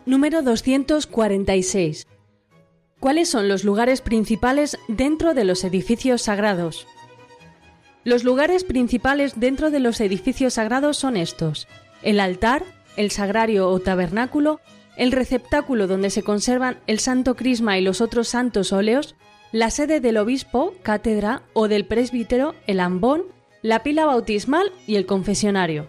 Número 246. ¿Cuáles son los lugares principales dentro de los edificios sagrados? Los lugares principales dentro de los edificios sagrados son estos: el altar, el sagrario o tabernáculo, el receptáculo donde se conservan el Santo Crisma y los otros santos óleos, la sede del obispo, cátedra o del presbítero, el ambón, la pila bautismal y el confesionario.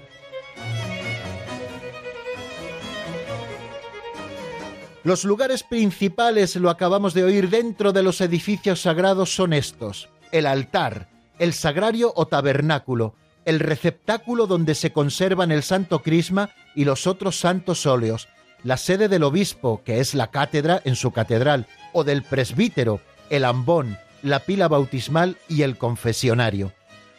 Los lugares principales, lo acabamos de oír, dentro de los edificios sagrados son estos. El altar, el sagrario o tabernáculo, el receptáculo donde se conservan el santo crisma y los otros santos óleos, la sede del obispo, que es la cátedra en su catedral, o del presbítero, el ambón, la pila bautismal y el confesionario.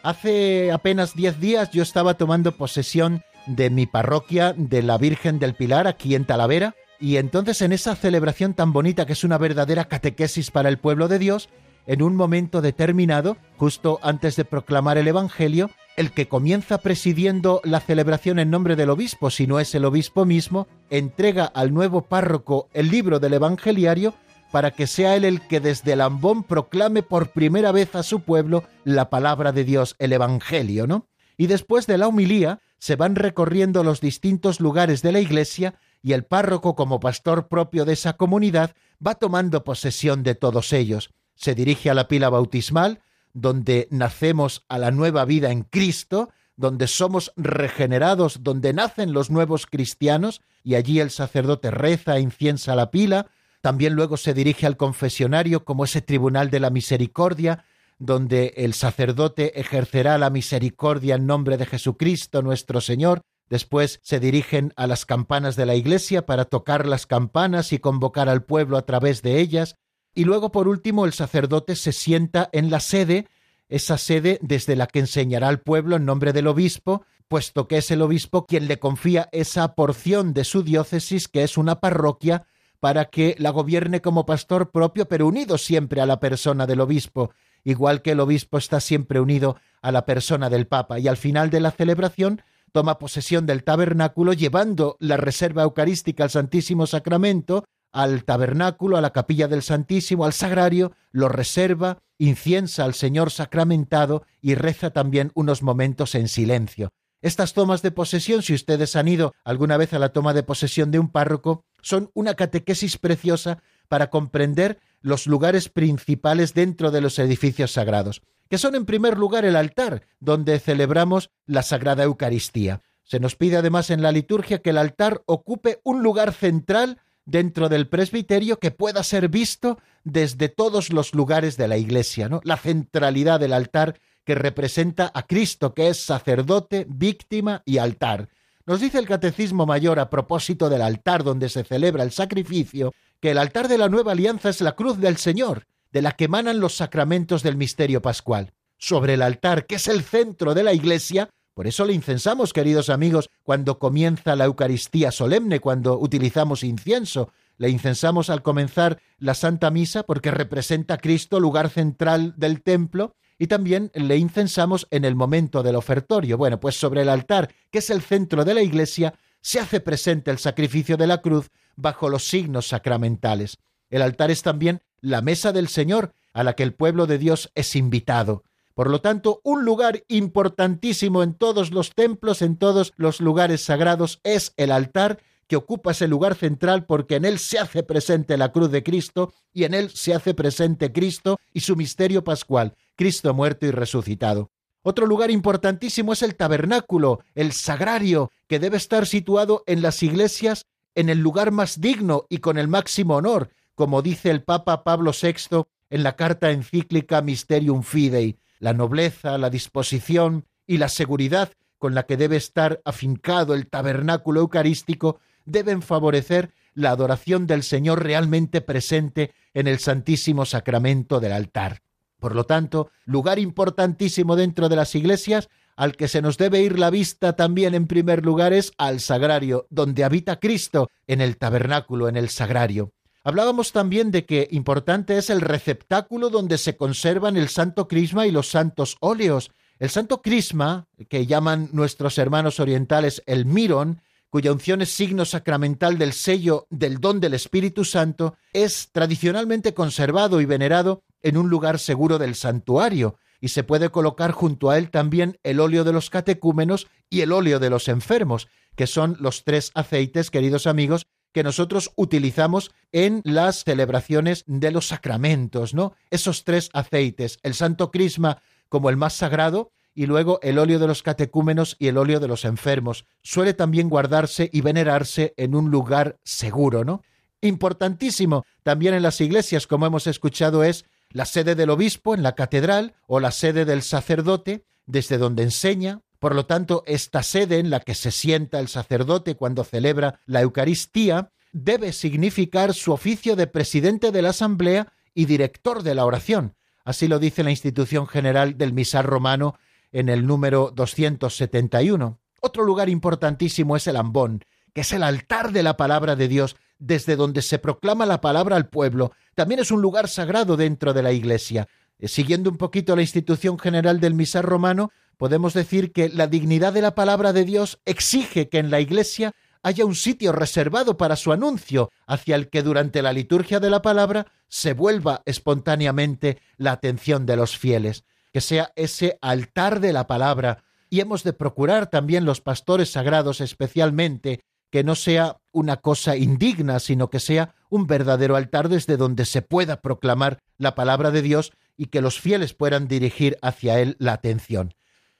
Hace apenas diez días yo estaba tomando posesión de mi parroquia de la Virgen del Pilar aquí en Talavera, y entonces en esa celebración tan bonita que es una verdadera catequesis para el pueblo de Dios, en un momento determinado, justo antes de proclamar el Evangelio, el que comienza presidiendo la celebración en nombre del obispo, si no es el obispo mismo, entrega al nuevo párroco el libro del Evangeliario para que sea él el que desde el ambón proclame por primera vez a su pueblo la palabra de Dios, el Evangelio, ¿no? Y después de la humilía se van recorriendo los distintos lugares de la iglesia y el párroco como pastor propio de esa comunidad va tomando posesión de todos ellos. Se dirige a la pila bautismal, donde nacemos a la nueva vida en Cristo, donde somos regenerados, donde nacen los nuevos cristianos, y allí el sacerdote reza e inciensa la pila, también luego se dirige al confesionario como ese tribunal de la misericordia, donde el sacerdote ejercerá la misericordia en nombre de Jesucristo nuestro Señor, después se dirigen a las campanas de la iglesia para tocar las campanas y convocar al pueblo a través de ellas, y luego por último el sacerdote se sienta en la sede, esa sede desde la que enseñará al pueblo en nombre del obispo, puesto que es el obispo quien le confía esa porción de su diócesis, que es una parroquia, para que la gobierne como pastor propio, pero unido siempre a la persona del obispo, igual que el obispo está siempre unido a la persona del Papa, y al final de la celebración toma posesión del tabernáculo llevando la reserva eucarística al Santísimo Sacramento, al tabernáculo, a la capilla del Santísimo, al sagrario, lo reserva, inciensa al Señor sacramentado y reza también unos momentos en silencio. Estas tomas de posesión, si ustedes han ido alguna vez a la toma de posesión de un párroco, son una catequesis preciosa para comprender los lugares principales dentro de los edificios sagrados, que son en primer lugar el altar, donde celebramos la Sagrada Eucaristía. Se nos pide además en la liturgia que el altar ocupe un lugar central dentro del presbiterio que pueda ser visto desde todos los lugares de la iglesia, ¿no? La centralidad del altar que representa a Cristo, que es sacerdote, víctima y altar. Nos dice el Catecismo Mayor a propósito del altar donde se celebra el sacrificio, que el altar de la nueva alianza es la cruz del Señor, de la que emanan los sacramentos del misterio pascual. Sobre el altar, que es el centro de la iglesia, por eso le incensamos, queridos amigos, cuando comienza la Eucaristía solemne, cuando utilizamos incienso. Le incensamos al comenzar la Santa Misa porque representa a Cristo, lugar central del templo, y también le incensamos en el momento del ofertorio. Bueno, pues sobre el altar, que es el centro de la iglesia, se hace presente el sacrificio de la cruz bajo los signos sacramentales. El altar es también la mesa del Señor, a la que el pueblo de Dios es invitado. Por lo tanto, un lugar importantísimo en todos los templos, en todos los lugares sagrados, es el altar, que ocupa ese lugar central porque en él se hace presente la cruz de Cristo y en él se hace presente Cristo y su misterio pascual, Cristo muerto y resucitado. Otro lugar importantísimo es el tabernáculo, el sagrario, que debe estar situado en las iglesias en el lugar más digno y con el máximo honor, como dice el Papa Pablo VI en la carta encíclica Mysterium Fidei, la nobleza, la disposición y la seguridad con la que debe estar afincado el tabernáculo eucarístico deben favorecer la adoración del Señor realmente presente en el Santísimo Sacramento del altar. Por lo tanto, lugar importantísimo dentro de las iglesias al que se nos debe ir la vista también en primer lugar es al sagrario, donde habita Cristo, en el tabernáculo, en el sagrario. Hablábamos también de que importante es el receptáculo donde se conservan el santo crisma y los santos óleos. El santo crisma, que llaman nuestros hermanos orientales el mirón, cuya unción es signo sacramental del sello del don del Espíritu Santo, es tradicionalmente conservado y venerado en un lugar seguro del santuario, y se puede colocar junto a él también el óleo de los catecúmenos y el óleo de los enfermos, que son los tres aceites, queridos amigos, que nosotros utilizamos en las celebraciones de los sacramentos, ¿no? Esos tres aceites, el santo crisma como el más sagrado, y luego el óleo de los catecúmenos y el óleo de los enfermos. Suele también guardarse y venerarse en un lugar seguro, ¿no? Importantísimo también en las iglesias, como hemos escuchado, es la sede del obispo en la catedral o la sede del sacerdote, desde donde enseña. Por lo tanto, esta sede en la que se sienta el sacerdote cuando celebra la Eucaristía debe significar su oficio de presidente de la Asamblea y director de la oración. Así lo dice la institución general del misal romano en el número 271. Otro lugar importantísimo es el ambón, que es el altar de la palabra de Dios, desde donde se proclama la palabra al pueblo, también es un lugar sagrado dentro de la Iglesia. Eh, siguiendo un poquito la institución general del misal romano, podemos decir que la dignidad de la palabra de Dios exige que en la Iglesia haya un sitio reservado para su anuncio, hacia el que durante la liturgia de la palabra se vuelva espontáneamente la atención de los fieles, que sea ese altar de la palabra, y hemos de procurar también los pastores sagrados especialmente que no sea una cosa indigna, sino que sea un verdadero altar desde donde se pueda proclamar la palabra de Dios y que los fieles puedan dirigir hacia él la atención.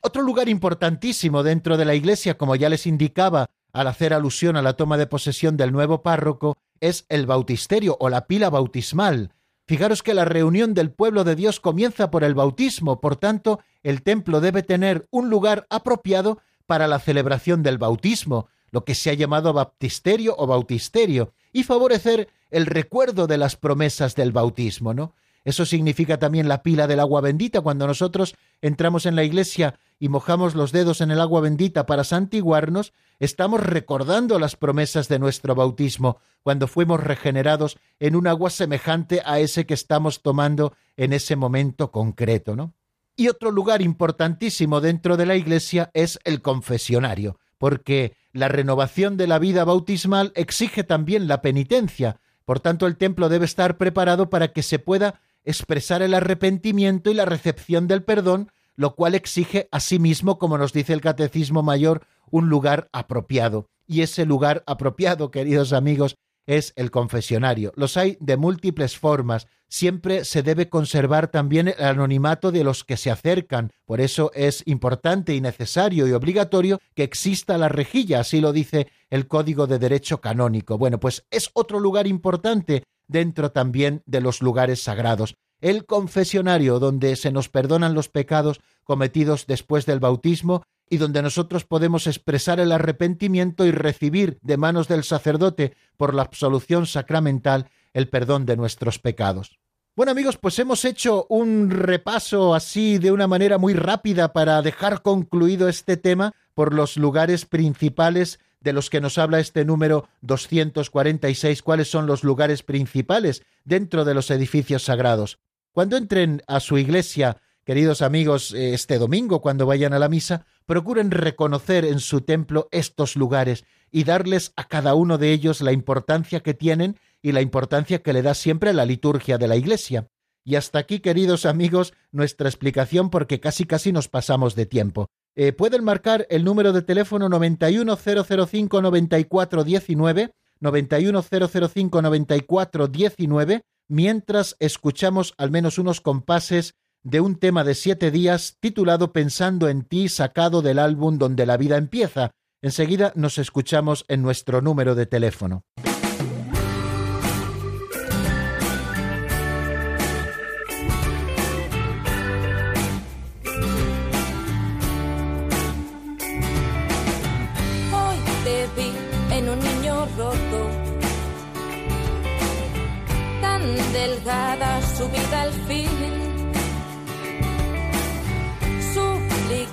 Otro lugar importantísimo dentro de la Iglesia, como ya les indicaba al hacer alusión a la toma de posesión del nuevo párroco, es el bautisterio o la pila bautismal. Fijaros que la reunión del pueblo de Dios comienza por el bautismo, por tanto, el templo debe tener un lugar apropiado para la celebración del bautismo, lo que se ha llamado baptisterio o bautisterio, y favorecer el recuerdo de las promesas del bautismo, ¿no? Eso significa también la pila del agua bendita. Cuando nosotros entramos en la iglesia y mojamos los dedos en el agua bendita para santiguarnos, estamos recordando las promesas de nuestro bautismo, cuando fuimos regenerados en un agua semejante a ese que estamos tomando en ese momento concreto, ¿no? Y otro lugar importantísimo dentro de la iglesia es el confesionario, porque la renovación de la vida bautismal exige también la penitencia. Por tanto, el templo debe estar preparado para que se pueda expresar el arrepentimiento y la recepción del perdón, lo cual exige asimismo, como nos dice el Catecismo Mayor, un lugar apropiado. Y ese lugar apropiado, queridos amigos, es el confesionario. Los hay de múltiples formas. Siempre se debe conservar también el anonimato de los que se acercan. Por eso es importante y necesario y obligatorio que exista la rejilla, así lo dice el Código de Derecho Canónico. Bueno, pues es otro lugar importante dentro también de los lugares sagrados. El confesionario, donde se nos perdonan los pecados cometidos después del bautismo y donde nosotros podemos expresar el arrepentimiento y recibir de manos del sacerdote por la absolución sacramental el perdón de nuestros pecados. Bueno amigos, pues hemos hecho un repaso así de una manera muy rápida para dejar concluido este tema por los lugares principales de los que nos habla este número 246, cuáles son los lugares principales dentro de los edificios sagrados. Cuando entren a su iglesia, queridos amigos, eh, este domingo, cuando vayan a la misa, procuren reconocer en su templo estos lugares y darles a cada uno de ellos la importancia que tienen y la importancia que le da siempre la liturgia de la iglesia. Y hasta aquí, queridos amigos, nuestra explicación porque casi casi nos pasamos de tiempo. Eh, pueden marcar el número de teléfono 910059419, 910059419, mientras escuchamos al menos unos compases de un tema de siete días titulado Pensando en ti, sacado del álbum donde la vida empieza. Enseguida nos escuchamos en nuestro número de teléfono.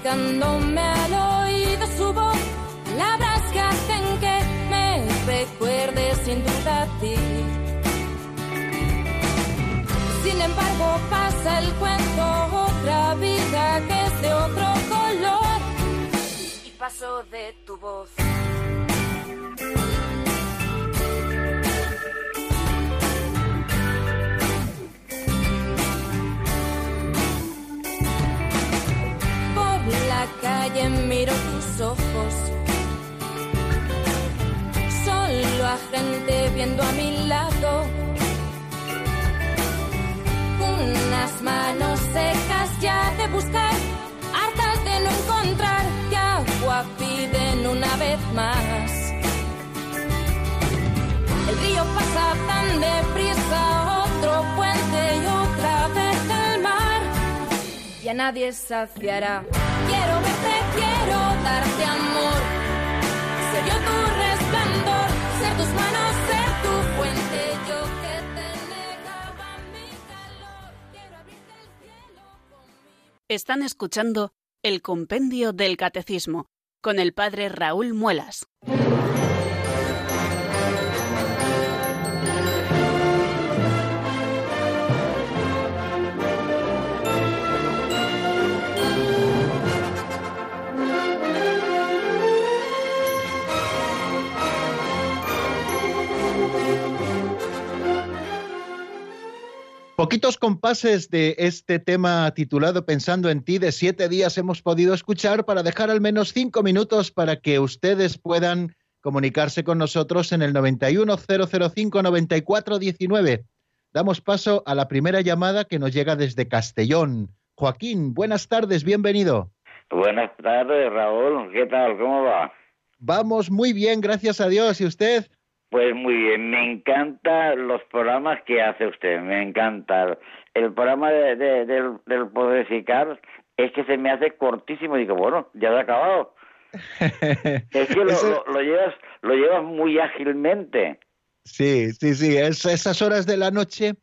Suplicándome al oído su voz, palabras que hacen que me recuerde sin duda a ti. Sin embargo, pasa el cuento, otra vida que es de otro color, y paso de tu voz. Calle miro tus ojos. Solo a gente viendo a mi lado. Unas manos secas ya de buscar, hartas de no encontrar, que agua piden una vez más. El río pasa tan deprisa, otro puente y otra vez el mar. Ya nadie saciará quiero verte, quiero darte amor. Ser yo tu resplandor, ser tus manos, ser tu fuente. Yo que te negaba mi calor, quiero abrirte el cielo conmigo. Están escuchando el Compendio del Catecismo con el Padre Raúl Muelas. Poquitos compases de este tema titulado Pensando en ti de siete días hemos podido escuchar para dejar al menos cinco minutos para que ustedes puedan comunicarse con nosotros en el 910059419. Damos paso a la primera llamada que nos llega desde Castellón. Joaquín, buenas tardes, bienvenido. Buenas tardes, Raúl. ¿Qué tal? ¿Cómo va? Vamos muy bien, gracias a Dios. ¿Y usted? Pues muy bien, me encantan los programas que hace usted, me encanta. El programa de, del, del Podesicar es que se me hace cortísimo y digo, bueno, ya se ha acabado. es que lo, lo, llevas, lo llevas muy ágilmente. Sí, sí, sí, es, esas horas de la noche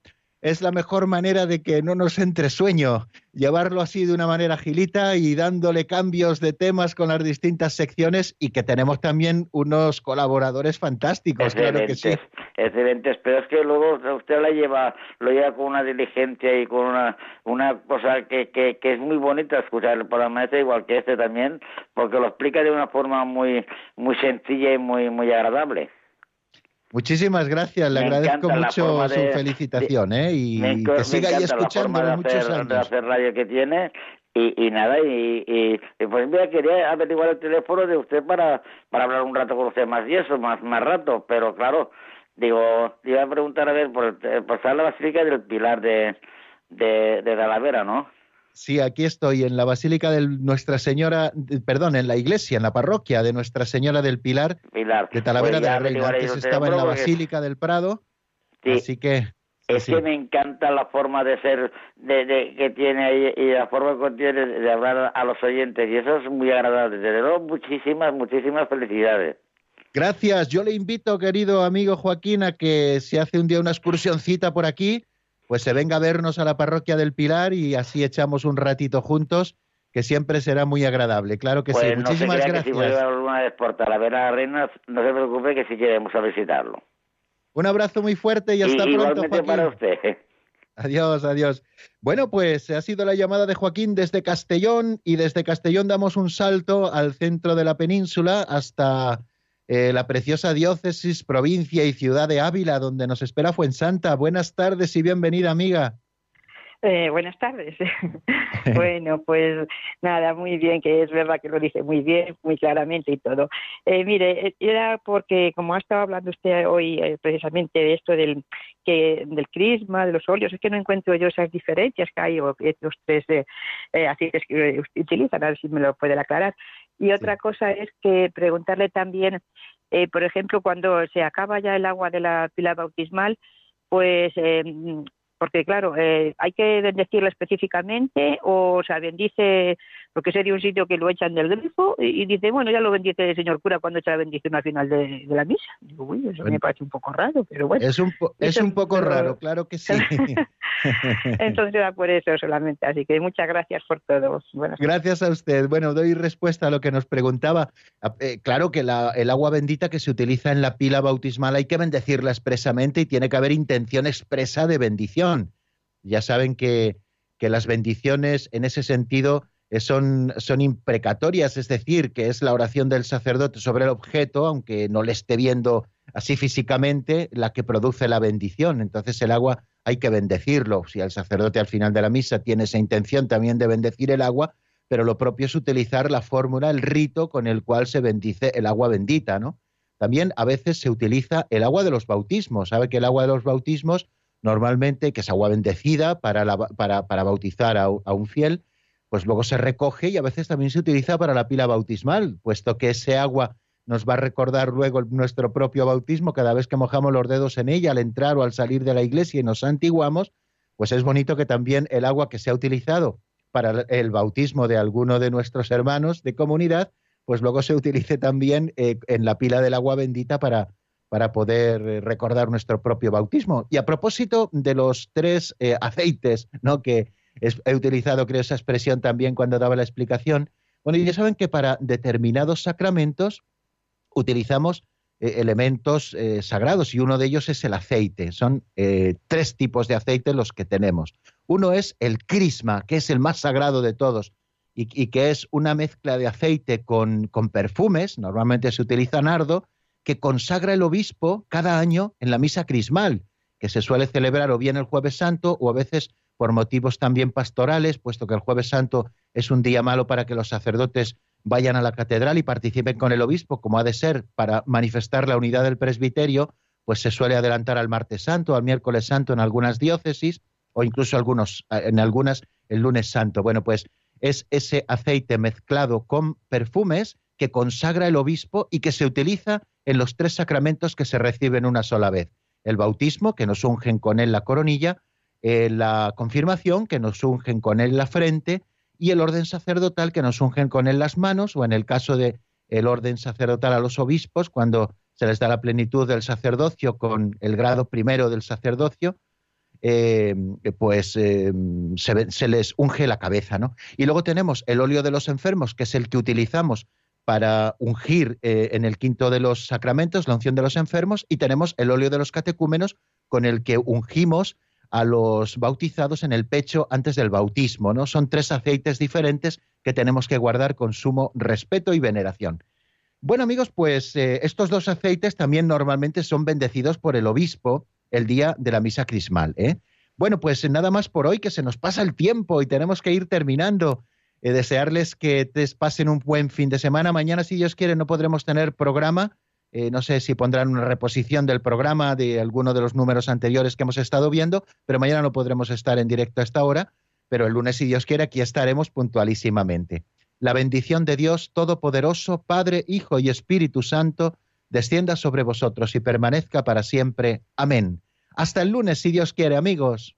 es la mejor manera de que no nos entre sueño, llevarlo así de una manera agilita y dándole cambios de temas con las distintas secciones y que tenemos también unos colaboradores fantásticos, claro que sí. Excelentes, pero es que luego usted la lleva, lo lleva con una diligencia y con una, una cosa que, que, que es muy bonita escuchar el programa este, igual que este también, porque lo explica de una forma muy, muy sencilla y muy, muy agradable. Muchísimas gracias, le agradezco mucho su felicitación, ¿eh? Y que siga ahí escuchando muchos hacer, años. De hacer radio que tiene y, y nada, y, y, pues mira, quería averiguar el teléfono de usted para, para hablar un rato con usted más y eso, más, más rato, pero claro, digo, iba a preguntar a ver, por, por la Basílica del Pilar de, de, de Talavera, ¿no? Sí, aquí estoy en la Basílica de Nuestra Señora, perdón, en la iglesia, en la parroquia de Nuestra Señora del Pilar, Pilar. de Talavera pues de la Reina. Antes estaba en la Basílica del Prado, sí. así que... Es que me encanta la forma de ser de, de, que tiene ahí y la forma que tiene de hablar a los oyentes y eso es muy agradable. Desde luego, muchísimas, muchísimas felicidades. Gracias. Yo le invito, querido amigo Joaquín, a que si hace un día una excursioncita por aquí, pues se venga a vernos a la parroquia del Pilar y así echamos un ratito juntos, que siempre será muy agradable. Claro que pues sí. no Muchísimas se gracias. Que si voy a alguna vez por Talavera Reina, no se preocupe que sí queremos a visitarlo. Un abrazo muy fuerte y hasta y, pronto, Joaquín. para usted. Adiós, adiós. Bueno, pues ha sido la llamada de Joaquín desde Castellón y desde Castellón damos un salto al centro de la península hasta eh, la preciosa diócesis, provincia y ciudad de Ávila, donde nos espera Fuensanta. Buenas tardes y bienvenida, amiga. Eh, buenas tardes. bueno, pues nada, muy bien, que es verdad que lo dice muy bien, muy claramente y todo. Eh, mire, era porque como ha estado hablando usted hoy eh, precisamente de esto del que del crisma, de los óleos, es que no encuentro yo esas diferencias que hay o los tres eh, aceites que utilizan, a ver si me lo puede aclarar. Y otra sí. cosa es que preguntarle también, eh, por ejemplo, cuando se acaba ya el agua de la pila bautismal, pues eh, porque claro, eh, hay que bendecirla específicamente o, sea, bendice, porque sería un sitio que lo echan del grifo y, y, dice, bueno, ya lo bendice el señor cura cuando echa la bendición al final de, de la misa. Digo, uy, eso bueno, me parece un poco raro, pero bueno. Es un, po es un poco pero... raro, claro que sí. Entonces era por eso solamente, así que muchas gracias por todo. Buenas gracias a usted. Bueno, doy respuesta a lo que nos preguntaba. Eh, claro que la, el agua bendita que se utiliza en la pila bautismal hay que bendecirla expresamente y tiene que haber intención expresa de bendición. Ya saben que, que las bendiciones en ese sentido son, son imprecatorias, es decir, que es la oración del sacerdote sobre el objeto, aunque no le esté viendo así físicamente, la que produce la bendición. Entonces el agua hay que bendecirlo. Si el sacerdote al final de la misa tiene esa intención también de bendecir el agua, pero lo propio es utilizar la fórmula, el rito con el cual se bendice el agua bendita, ¿no? También a veces se utiliza el agua de los bautismos. Sabe que el agua de los bautismos normalmente, que es agua bendecida para, la, para, para bautizar a, un fiel, pues luego se recoge y a veces también se utiliza para la pila bautismal, puesto que ese agua nos va a recordar luego nuestro propio bautismo cada vez que mojamos los dedos en ella al entrar o al salir de la iglesia y nos santiguamos, pues es bonito que también el agua que se ha utilizado para el bautismo de alguno de nuestros hermanos de comunidad, pues luego se utilice también eh, en la pila del agua bendita para, para poder recordar nuestro propio bautismo. Y a propósito de los tres eh, aceites, ¿no? que he utilizado, creo, esa expresión también cuando daba la explicación, bueno, ya saben que para determinados sacramentos utilizamos eh, elementos eh, sagrados y uno de ellos es el aceite. Son eh, tres tipos de aceite los que tenemos. Uno es el crisma, que es el más sagrado de todos y, y que es una mezcla de aceite con, con perfumes, normalmente se utiliza nardo, que consagra el obispo cada año en la misa crismal. que se suele celebrar o bien el jueves santo o a veces por motivos también pastorales, puesto que el jueves santo es un día malo para que los sacerdotes vayan a la catedral y participen con el obispo, como ha de ser, para manifestar la unidad del presbiterio, pues se suele adelantar al martes santo, al miércoles santo en algunas diócesis o incluso algunos, en algunas el lunes santo. Bueno, pues es ese aceite mezclado con perfumes que consagra el obispo y que se utiliza en los tres sacramentos que se reciben una sola vez. El bautismo, que nos ungen con él la coronilla, eh, la confirmación, que nos ungen con él la frente, y el orden sacerdotal, que nos ungen con él las manos, o en el caso de el orden sacerdotal a los obispos, cuando se les da la plenitud del sacerdocio con el grado primero del sacerdocio, eh, pues eh, se, les unge la cabeza, ¿no? Y luego tenemos el óleo de los enfermos, que es el que utilizamos para ungir en el quinto de los sacramentos, la unción de los enfermos, y tenemos el óleo de los catecúmenos, con el que ungimos a los bautizados en el pecho antes del bautismo, ¿no? Son tres aceites diferentes que tenemos que guardar con sumo respeto y veneración. Bueno, amigos, pues eh, estos dos aceites también normalmente son bendecidos por el obispo el día de la misa crismal. ¿eh? Bueno, pues nada más por hoy, que se nos pasa el tiempo y tenemos que ir terminando. Eh, desearles que te pasen un buen fin de semana. Mañana, si Dios quiere, no podremos tener programa eh, no sé si pondrán una reposición del programa de alguno de los números anteriores que hemos estado viendo, pero mañana no podremos estar en directo a esta hora, pero el lunes, si Dios quiere, aquí estaremos puntualísimamente. La bendición de Dios Todopoderoso, Padre, Hijo y Espíritu Santo, descienda sobre vosotros y permanezca para siempre. Amén. Hasta el lunes, si Dios quiere, amigos.